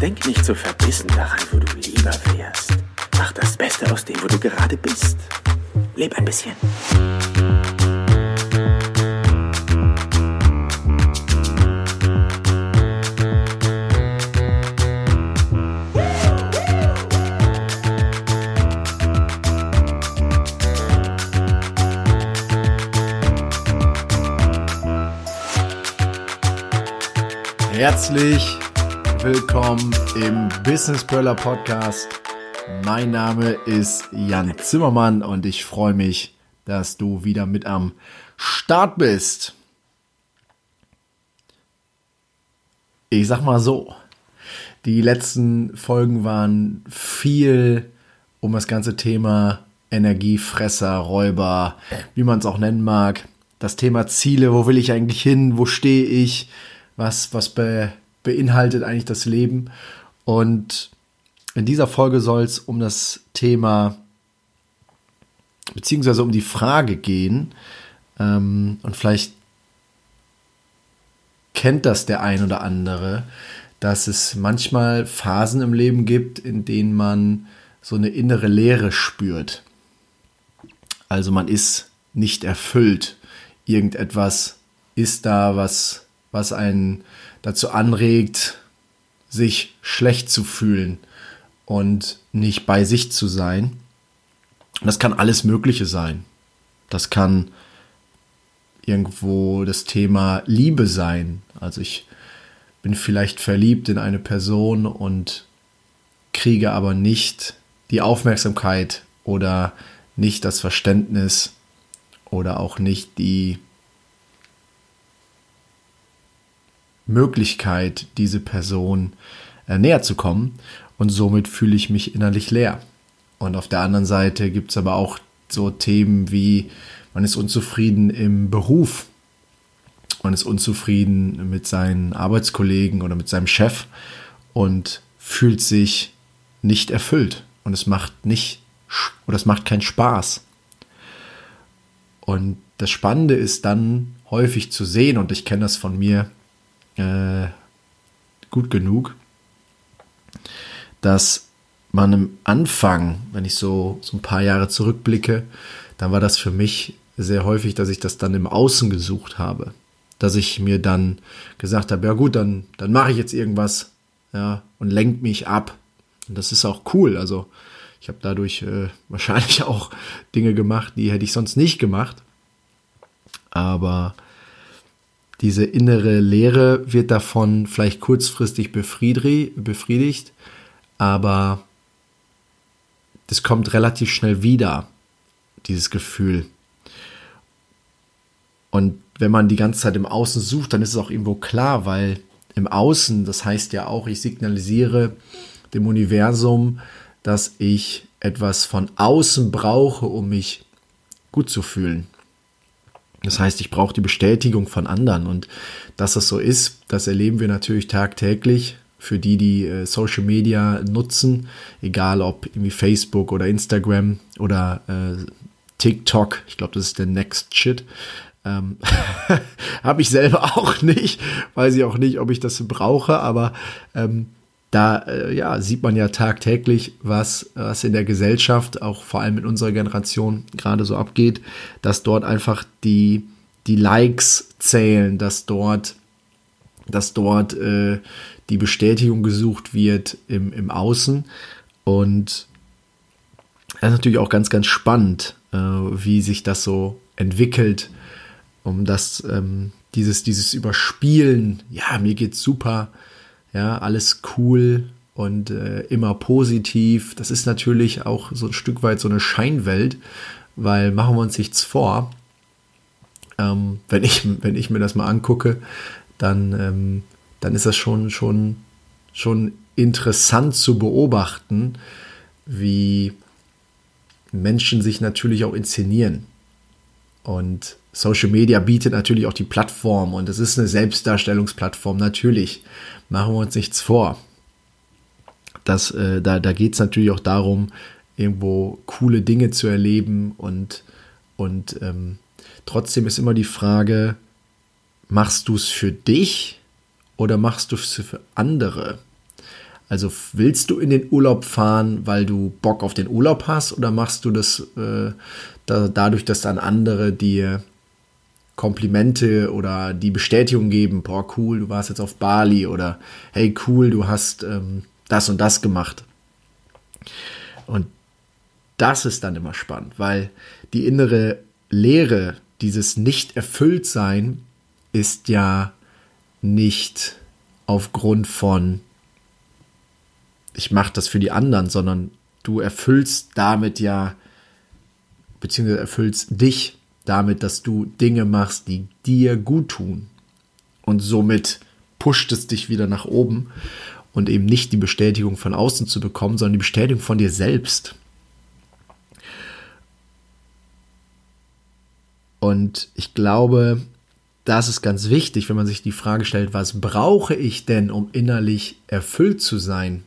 Denk nicht so verbissen daran, wo du lieber wärst. Mach das Beste aus dem, wo du gerade bist. Leb ein bisschen. Herzlich willkommen im Business Briller Podcast. Mein Name ist Jan Zimmermann und ich freue mich, dass du wieder mit am Start bist. Ich sag mal so, die letzten Folgen waren viel um das ganze Thema Energiefresser, Räuber, wie man es auch nennen mag. Das Thema Ziele, wo will ich eigentlich hin, wo stehe ich, was, was be, beinhaltet eigentlich das Leben. Und in dieser Folge soll es um das Thema, beziehungsweise um die Frage gehen, ähm, und vielleicht kennt das der ein oder andere, dass es manchmal Phasen im Leben gibt, in denen man so eine innere Leere spürt. Also man ist nicht erfüllt. Irgendetwas ist da, was was einen dazu anregt, sich schlecht zu fühlen und nicht bei sich zu sein. Das kann alles Mögliche sein. Das kann irgendwo das Thema Liebe sein. Also ich bin vielleicht verliebt in eine Person und kriege aber nicht die Aufmerksamkeit oder nicht das Verständnis oder auch nicht die Möglichkeit, diese Person äh, näher zu kommen und somit fühle ich mich innerlich leer. Und auf der anderen Seite gibt es aber auch so Themen wie, man ist unzufrieden im Beruf, man ist unzufrieden mit seinen Arbeitskollegen oder mit seinem Chef und fühlt sich nicht erfüllt und es macht nicht oder es macht keinen Spaß. Und das Spannende ist dann häufig zu sehen, und ich kenne das von mir, äh, gut genug, dass man am Anfang, wenn ich so, so ein paar Jahre zurückblicke, dann war das für mich sehr häufig, dass ich das dann im Außen gesucht habe. Dass ich mir dann gesagt habe, ja gut, dann, dann mache ich jetzt irgendwas ja, und lenke mich ab. Und das ist auch cool. Also ich habe dadurch äh, wahrscheinlich auch Dinge gemacht, die hätte ich sonst nicht gemacht. Aber diese innere Leere wird davon vielleicht kurzfristig befriedigt, aber das kommt relativ schnell wieder, dieses Gefühl. Und wenn man die ganze Zeit im Außen sucht, dann ist es auch irgendwo klar, weil im Außen, das heißt ja auch, ich signalisiere dem Universum, dass ich etwas von außen brauche, um mich gut zu fühlen. Das heißt, ich brauche die Bestätigung von anderen. Und dass das so ist, das erleben wir natürlich tagtäglich für die, die äh, Social Media nutzen, egal ob irgendwie Facebook oder Instagram oder äh, TikTok. Ich glaube, das ist der Next Shit. Ähm, Habe ich selber auch nicht. Weiß ich auch nicht, ob ich das brauche, aber ähm, da äh, ja, sieht man ja tagtäglich, was, was in der Gesellschaft, auch vor allem in unserer Generation, gerade so abgeht, dass dort einfach die, die Likes zählen, dass dort, dass dort äh, die Bestätigung gesucht wird im, im Außen. Und das ist natürlich auch ganz, ganz spannend, äh, wie sich das so entwickelt, um das, ähm, dieses, dieses Überspielen, ja, mir geht's super, ja, alles cool und äh, immer positiv. Das ist natürlich auch so ein Stück weit so eine Scheinwelt, weil machen wir uns nichts vor. Ähm, wenn, ich, wenn ich mir das mal angucke, dann, ähm, dann ist das schon, schon, schon interessant zu beobachten, wie Menschen sich natürlich auch inszenieren. Und Social Media bietet natürlich auch die Plattform und es ist eine Selbstdarstellungsplattform, natürlich. Machen wir uns nichts vor. Das, äh, da da geht es natürlich auch darum, irgendwo coole Dinge zu erleben und, und ähm, trotzdem ist immer die Frage, machst du es für dich oder machst du es für andere? Also willst du in den Urlaub fahren, weil du Bock auf den Urlaub hast oder machst du das äh, da, dadurch, dass dann andere dir Komplimente oder die Bestätigung geben, boah cool, du warst jetzt auf Bali oder hey cool, du hast ähm, das und das gemacht. Und das ist dann immer spannend, weil die innere Leere, dieses Nicht-Erfüllt-Sein, ist ja nicht aufgrund von, ich mache das für die anderen, sondern du erfüllst damit ja, beziehungsweise erfüllst dich damit, dass du Dinge machst, die dir gut tun. Und somit pusht es dich wieder nach oben und eben nicht die Bestätigung von außen zu bekommen, sondern die Bestätigung von dir selbst. Und ich glaube, das ist ganz wichtig, wenn man sich die Frage stellt, was brauche ich denn, um innerlich erfüllt zu sein?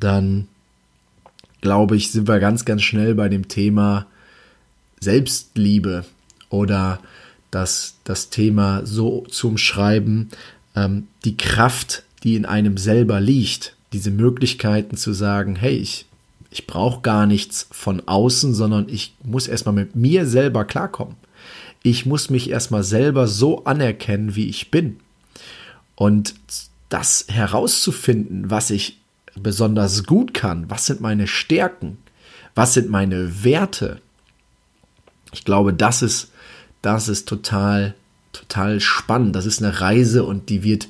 Dann glaube ich, sind wir ganz, ganz schnell bei dem Thema Selbstliebe oder das, das Thema so zum Schreiben, ähm, die Kraft, die in einem selber liegt, diese Möglichkeiten zu sagen, hey, ich, ich brauche gar nichts von außen, sondern ich muss erstmal mit mir selber klarkommen ich muss mich erstmal selber so anerkennen, wie ich bin. Und das herauszufinden, was ich besonders gut kann, was sind meine Stärken, was sind meine Werte. Ich glaube, das ist, das ist total, total spannend. Das ist eine Reise und die wird,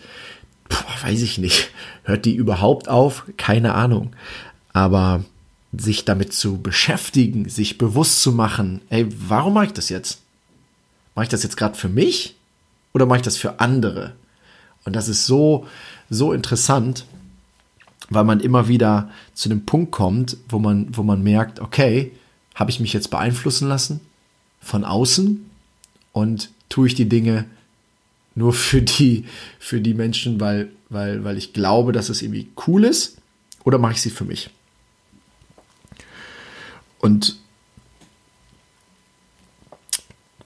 boah, weiß ich nicht, hört die überhaupt auf? Keine Ahnung. Aber sich damit zu beschäftigen, sich bewusst zu machen, ey, warum mache ich das jetzt? mache ich das jetzt gerade für mich oder mache ich das für andere? Und das ist so, so interessant, weil man immer wieder zu dem Punkt kommt, wo man, wo man merkt, okay, habe ich mich jetzt beeinflussen lassen von außen und tue ich die Dinge nur für die, für die Menschen, weil, weil, weil ich glaube, dass es irgendwie cool ist, oder mache ich sie für mich? Und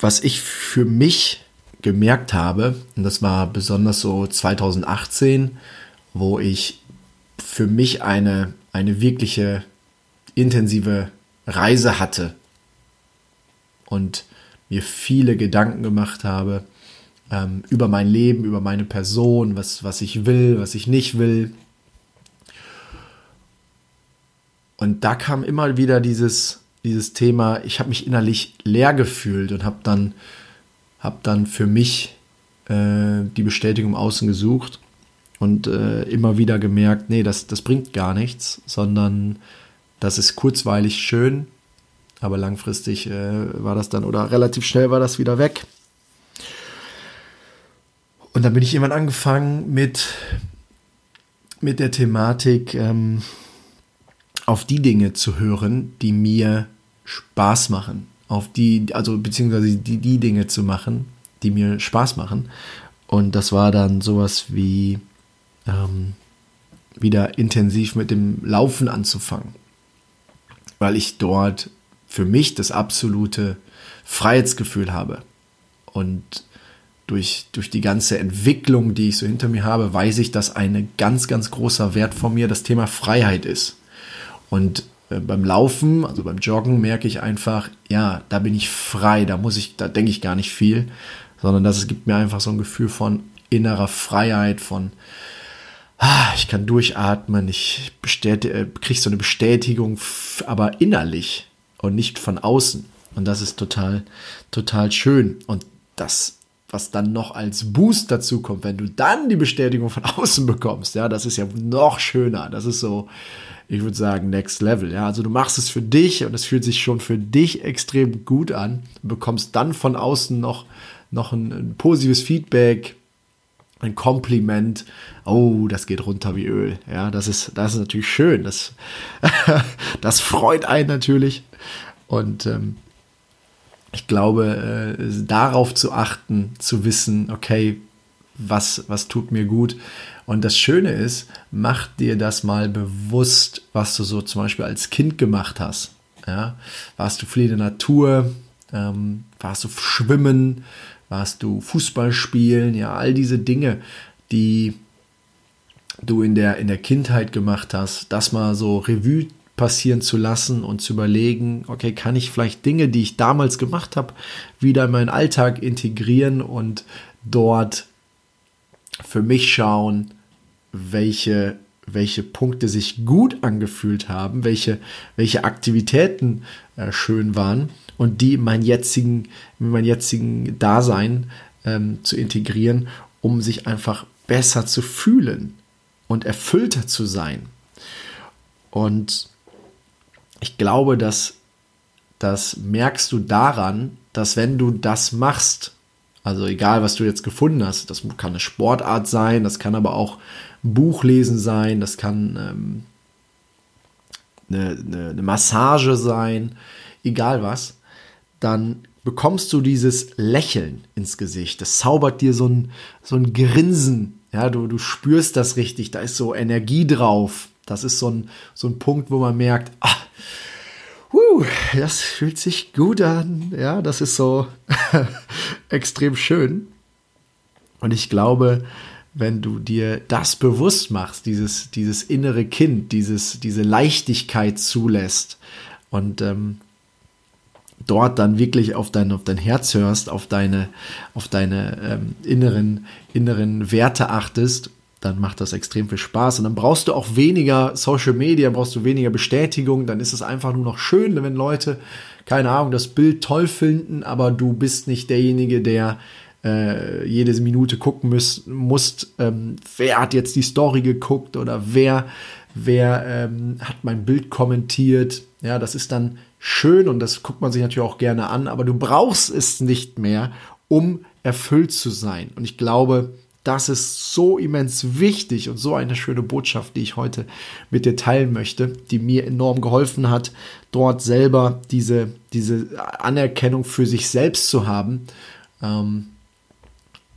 was ich für mich gemerkt habe, und das war besonders so 2018, wo ich für mich eine, eine wirkliche intensive Reise hatte und mir viele Gedanken gemacht habe ähm, über mein Leben, über meine Person, was, was ich will, was ich nicht will. Und da kam immer wieder dieses, dieses Thema, ich habe mich innerlich leer gefühlt und habe dann, hab dann für mich äh, die Bestätigung außen gesucht und äh, immer wieder gemerkt, nee, das, das bringt gar nichts, sondern das ist kurzweilig schön, aber langfristig äh, war das dann oder relativ schnell war das wieder weg. Und dann bin ich irgendwann angefangen mit, mit der Thematik, ähm, auf die Dinge zu hören, die mir Spaß machen. Auf die, also beziehungsweise die, die Dinge zu machen, die mir Spaß machen. Und das war dann sowas wie ähm, wieder intensiv mit dem Laufen anzufangen. Weil ich dort für mich das absolute Freiheitsgefühl habe. Und durch, durch die ganze Entwicklung, die ich so hinter mir habe, weiß ich, dass ein ganz, ganz großer Wert von mir das Thema Freiheit ist. Und äh, beim Laufen, also beim Joggen, merke ich einfach, ja, da bin ich frei, da muss ich, da denke ich gar nicht viel, sondern das gibt mir einfach so ein Gefühl von innerer Freiheit, von ah, ich kann durchatmen, ich äh, kriege so eine Bestätigung, aber innerlich und nicht von außen. Und das ist total, total schön. Und das was dann noch als Boost dazu kommt, wenn du dann die Bestätigung von außen bekommst, ja, das ist ja noch schöner. Das ist so, ich würde sagen, next level. Ja, also du machst es für dich und es fühlt sich schon für dich extrem gut an, bekommst dann von außen noch, noch ein, ein positives Feedback, ein Kompliment. Oh, das geht runter wie Öl. Ja, das ist, das ist natürlich schön. Das, das freut einen natürlich. Und ähm, ich glaube, äh, darauf zu achten, zu wissen, okay, was, was tut mir gut. Und das Schöne ist, mach dir das mal bewusst, was du so zum Beispiel als Kind gemacht hast. Ja? Warst du viel in der Natur? Ähm, warst du schwimmen? Warst du Fußball spielen? Ja, all diese Dinge, die, du in der, in der Kindheit gemacht hast, das mal so Revue passieren zu lassen und zu überlegen, okay, kann ich vielleicht Dinge, die ich damals gemacht habe, wieder in meinen Alltag integrieren und dort für mich schauen, welche, welche Punkte sich gut angefühlt haben, welche, welche Aktivitäten äh, schön waren und die in mein jetzigen, in mein jetzigen Dasein ähm, zu integrieren, um sich einfach besser zu fühlen und erfüllter zu sein. Und ich glaube, dass das merkst du daran, dass wenn du das machst, also egal, was du jetzt gefunden hast, das kann eine Sportart sein, das kann aber auch ein Buch lesen sein, das kann ähm, eine, eine, eine Massage sein, egal was, dann bekommst du dieses Lächeln ins Gesicht. Das zaubert dir so ein, so ein Grinsen. Ja, du, du spürst das richtig, da ist so Energie drauf. Das ist so ein, so ein Punkt, wo man merkt, ach, huh, das fühlt sich gut an. Ja, das ist so extrem schön. Und ich glaube, wenn du dir das bewusst machst, dieses, dieses innere Kind, dieses, diese Leichtigkeit zulässt und ähm, dort dann wirklich auf dein, auf dein Herz hörst, auf deine, auf deine ähm, inneren, inneren Werte achtest dann macht das extrem viel Spaß. Und dann brauchst du auch weniger Social Media, brauchst du weniger Bestätigung. Dann ist es einfach nur noch schön, wenn Leute, keine Ahnung, das Bild toll finden, aber du bist nicht derjenige, der äh, jede Minute gucken muss, musst, ähm, wer hat jetzt die Story geguckt oder wer, wer ähm, hat mein Bild kommentiert. Ja, das ist dann schön und das guckt man sich natürlich auch gerne an, aber du brauchst es nicht mehr, um erfüllt zu sein. Und ich glaube, das ist so immens wichtig und so eine schöne Botschaft, die ich heute mit dir teilen möchte, die mir enorm geholfen hat, dort selber diese, diese Anerkennung für sich selbst zu haben, ähm,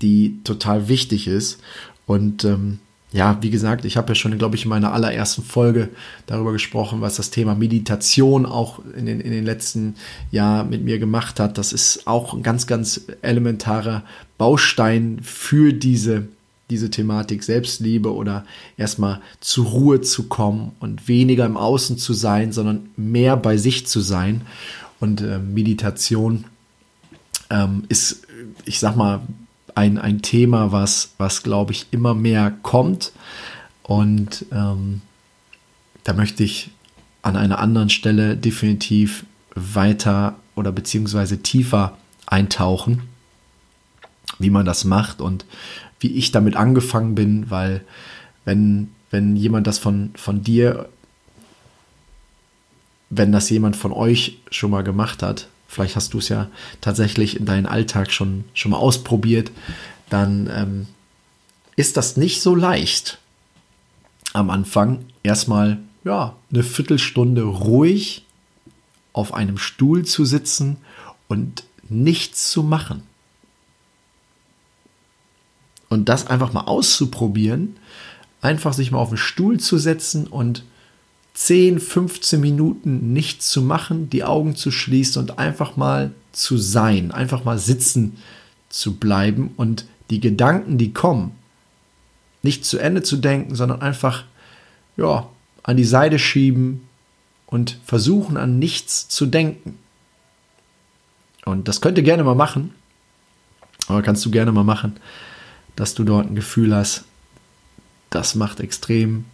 die total wichtig ist. Und ähm, ja, wie gesagt, ich habe ja schon, glaube ich, in meiner allerersten Folge darüber gesprochen, was das Thema Meditation auch in den, in den letzten Jahren mit mir gemacht hat. Das ist auch ein ganz, ganz elementarer Baustein für diese, diese Thematik Selbstliebe oder erstmal zur Ruhe zu kommen und weniger im Außen zu sein, sondern mehr bei sich zu sein. Und äh, Meditation ähm, ist, ich sag mal, ein, ein Thema, was, was glaube ich, immer mehr kommt. Und ähm, da möchte ich an einer anderen Stelle definitiv weiter oder beziehungsweise tiefer eintauchen, wie man das macht und wie ich damit angefangen bin, weil wenn, wenn jemand das von, von dir, wenn das jemand von euch schon mal gemacht hat, vielleicht hast du es ja tatsächlich in deinen Alltag schon, schon mal ausprobiert, dann ähm, ist das nicht so leicht am Anfang erstmal ja eine Viertelstunde ruhig auf einem Stuhl zu sitzen und nichts zu machen. Und das einfach mal auszuprobieren, einfach sich mal auf den Stuhl zu setzen und 10, 15 Minuten nichts zu machen, die Augen zu schließen und einfach mal zu sein, einfach mal sitzen zu bleiben und die Gedanken, die kommen, nicht zu Ende zu denken, sondern einfach ja, an die Seite schieben und versuchen an nichts zu denken. Und das könnt ihr gerne mal machen, aber kannst du gerne mal machen, dass du dort ein Gefühl hast, das macht extrem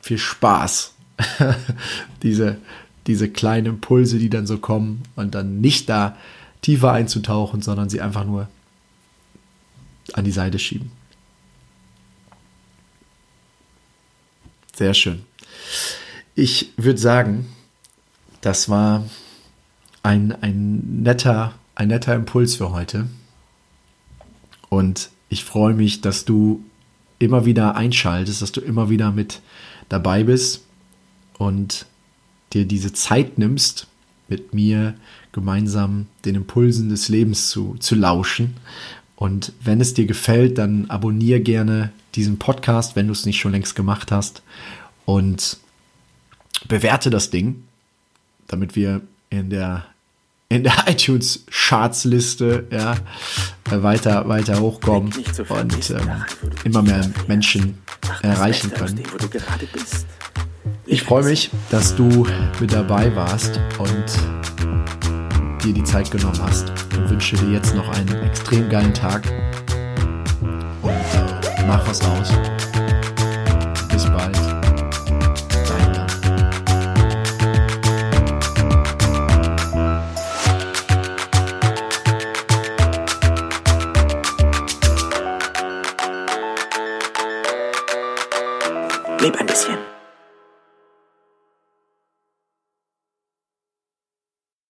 viel Spaß diese, diese kleinen Impulse, die dann so kommen und dann nicht da tiefer einzutauchen, sondern sie einfach nur an die Seite schieben. Sehr schön. Ich würde sagen, das war ein, ein, netter, ein netter Impuls für heute. Und ich freue mich, dass du immer wieder einschaltest, dass du immer wieder mit dabei bist und dir diese Zeit nimmst, mit mir gemeinsam den Impulsen des Lebens zu, zu lauschen. Und wenn es dir gefällt, dann abonniere gerne diesen Podcast, wenn du es nicht schon längst gemacht hast. Und bewerte das Ding, damit wir in der in der iTunes Charts Liste ja, äh, weiter, weiter hochkommen und du immer mehr. Menschen erreichen können. Ich freue mich, dass du mit dabei warst und dir die Zeit genommen hast und wünsche dir jetzt noch einen extrem geilen Tag und äh, mach was aus.